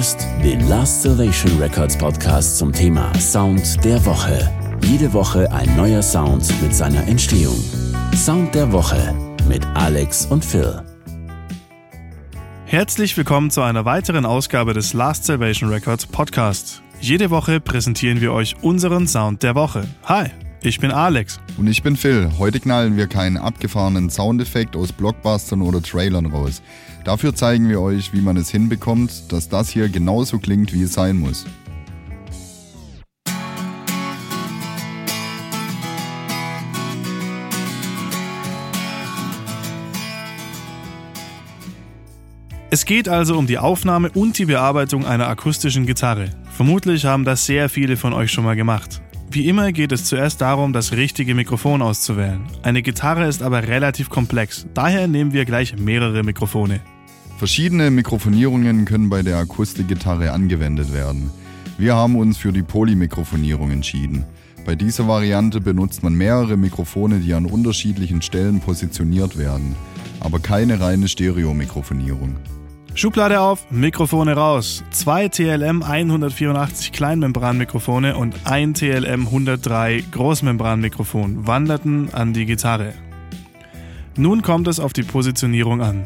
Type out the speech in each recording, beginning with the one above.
hörst den Last Salvation Records Podcast zum Thema Sound der Woche. Jede Woche ein neuer Sound mit seiner Entstehung. Sound der Woche mit Alex und Phil. Herzlich willkommen zu einer weiteren Ausgabe des Last Salvation Records Podcast. Jede Woche präsentieren wir euch unseren Sound der Woche. Hi, ich bin Alex. Und ich bin Phil. Heute knallen wir keinen abgefahrenen Soundeffekt aus Blockbustern oder Trailern raus. Dafür zeigen wir euch, wie man es hinbekommt, dass das hier genauso klingt, wie es sein muss. Es geht also um die Aufnahme und die Bearbeitung einer akustischen Gitarre. Vermutlich haben das sehr viele von euch schon mal gemacht. Wie immer geht es zuerst darum, das richtige Mikrofon auszuwählen. Eine Gitarre ist aber relativ komplex, daher nehmen wir gleich mehrere Mikrofone. Verschiedene Mikrofonierungen können bei der Akustikgitarre angewendet werden. Wir haben uns für die Polymikrofonierung entschieden. Bei dieser Variante benutzt man mehrere Mikrofone, die an unterschiedlichen Stellen positioniert werden, aber keine reine Stereomikrofonierung. Schublade auf, Mikrofone raus. Zwei TLM 184 Kleinmembranmikrofone und ein TLM 103 Großmembranmikrofon wanderten an die Gitarre. Nun kommt es auf die Positionierung an.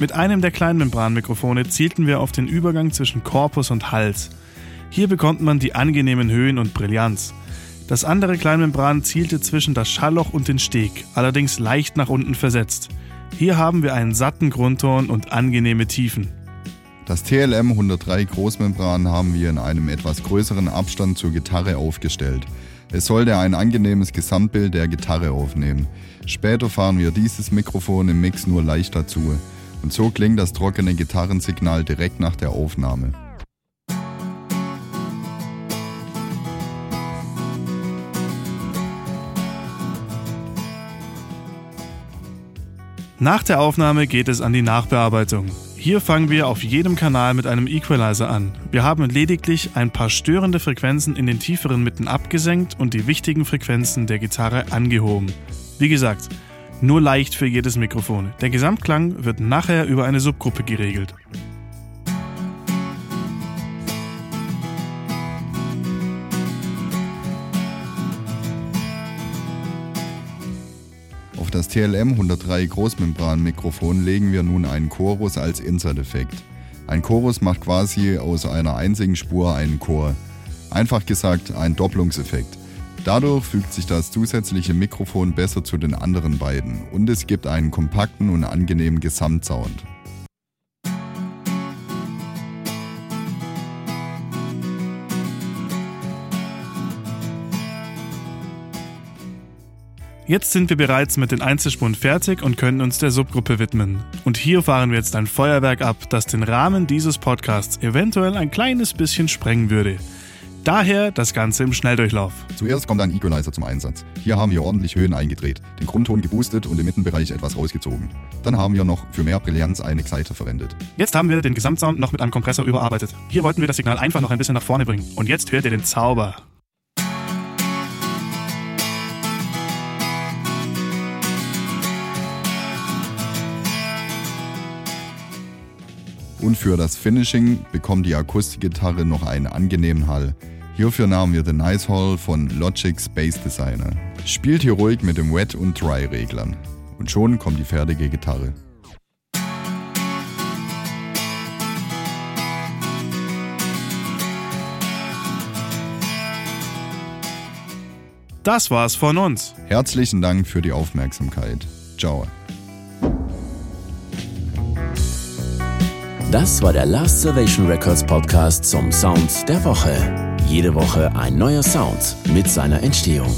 Mit einem der Kleinmembranmikrofone zielten wir auf den Übergang zwischen Korpus und Hals. Hier bekommt man die angenehmen Höhen und Brillanz. Das andere Kleinmembran zielte zwischen das Schallloch und den Steg, allerdings leicht nach unten versetzt. Hier haben wir einen satten Grundton und angenehme Tiefen. Das TLM 103 Großmembran haben wir in einem etwas größeren Abstand zur Gitarre aufgestellt. Es sollte ein angenehmes Gesamtbild der Gitarre aufnehmen. Später fahren wir dieses Mikrofon im Mix nur leicht dazu. Und so klingt das trockene Gitarrensignal direkt nach der Aufnahme. Nach der Aufnahme geht es an die Nachbearbeitung. Hier fangen wir auf jedem Kanal mit einem Equalizer an. Wir haben lediglich ein paar störende Frequenzen in den tieferen Mitten abgesenkt und die wichtigen Frequenzen der Gitarre angehoben. Wie gesagt, nur leicht für jedes Mikrofon. Der Gesamtklang wird nachher über eine Subgruppe geregelt. Das TLM 103 Großmembran-Mikrofon legen wir nun einen Chorus als Insert-Effekt. Ein Chorus macht quasi aus einer einzigen Spur einen Chor. Einfach gesagt, ein Doppelungseffekt. Dadurch fügt sich das zusätzliche Mikrofon besser zu den anderen beiden und es gibt einen kompakten und angenehmen Gesamtsound. Jetzt sind wir bereits mit den Einzelspuren fertig und können uns der Subgruppe widmen. Und hier fahren wir jetzt ein Feuerwerk ab, das den Rahmen dieses Podcasts eventuell ein kleines bisschen sprengen würde. Daher das Ganze im Schnelldurchlauf. Zuerst kommt ein Equalizer zum Einsatz. Hier haben wir ordentlich Höhen eingedreht, den Grundton geboostet und im Mittenbereich etwas rausgezogen. Dann haben wir noch für mehr Brillanz eine Exciter verwendet. Jetzt haben wir den Gesamtsound noch mit einem Kompressor überarbeitet. Hier wollten wir das Signal einfach noch ein bisschen nach vorne bringen. Und jetzt hört ihr den Zauber. Und für das Finishing bekommt die Akustikgitarre noch einen angenehmen Hall. Hierfür nahmen wir den Nice Hall von Logic Space Designer. Spielt hier ruhig mit dem Wet- und Dry-Reglern. Und schon kommt die fertige Gitarre. Das war's von uns. Herzlichen Dank für die Aufmerksamkeit. Ciao. Das war der Last Salvation Records Podcast zum Sound der Woche. Jede Woche ein neuer Sound mit seiner Entstehung.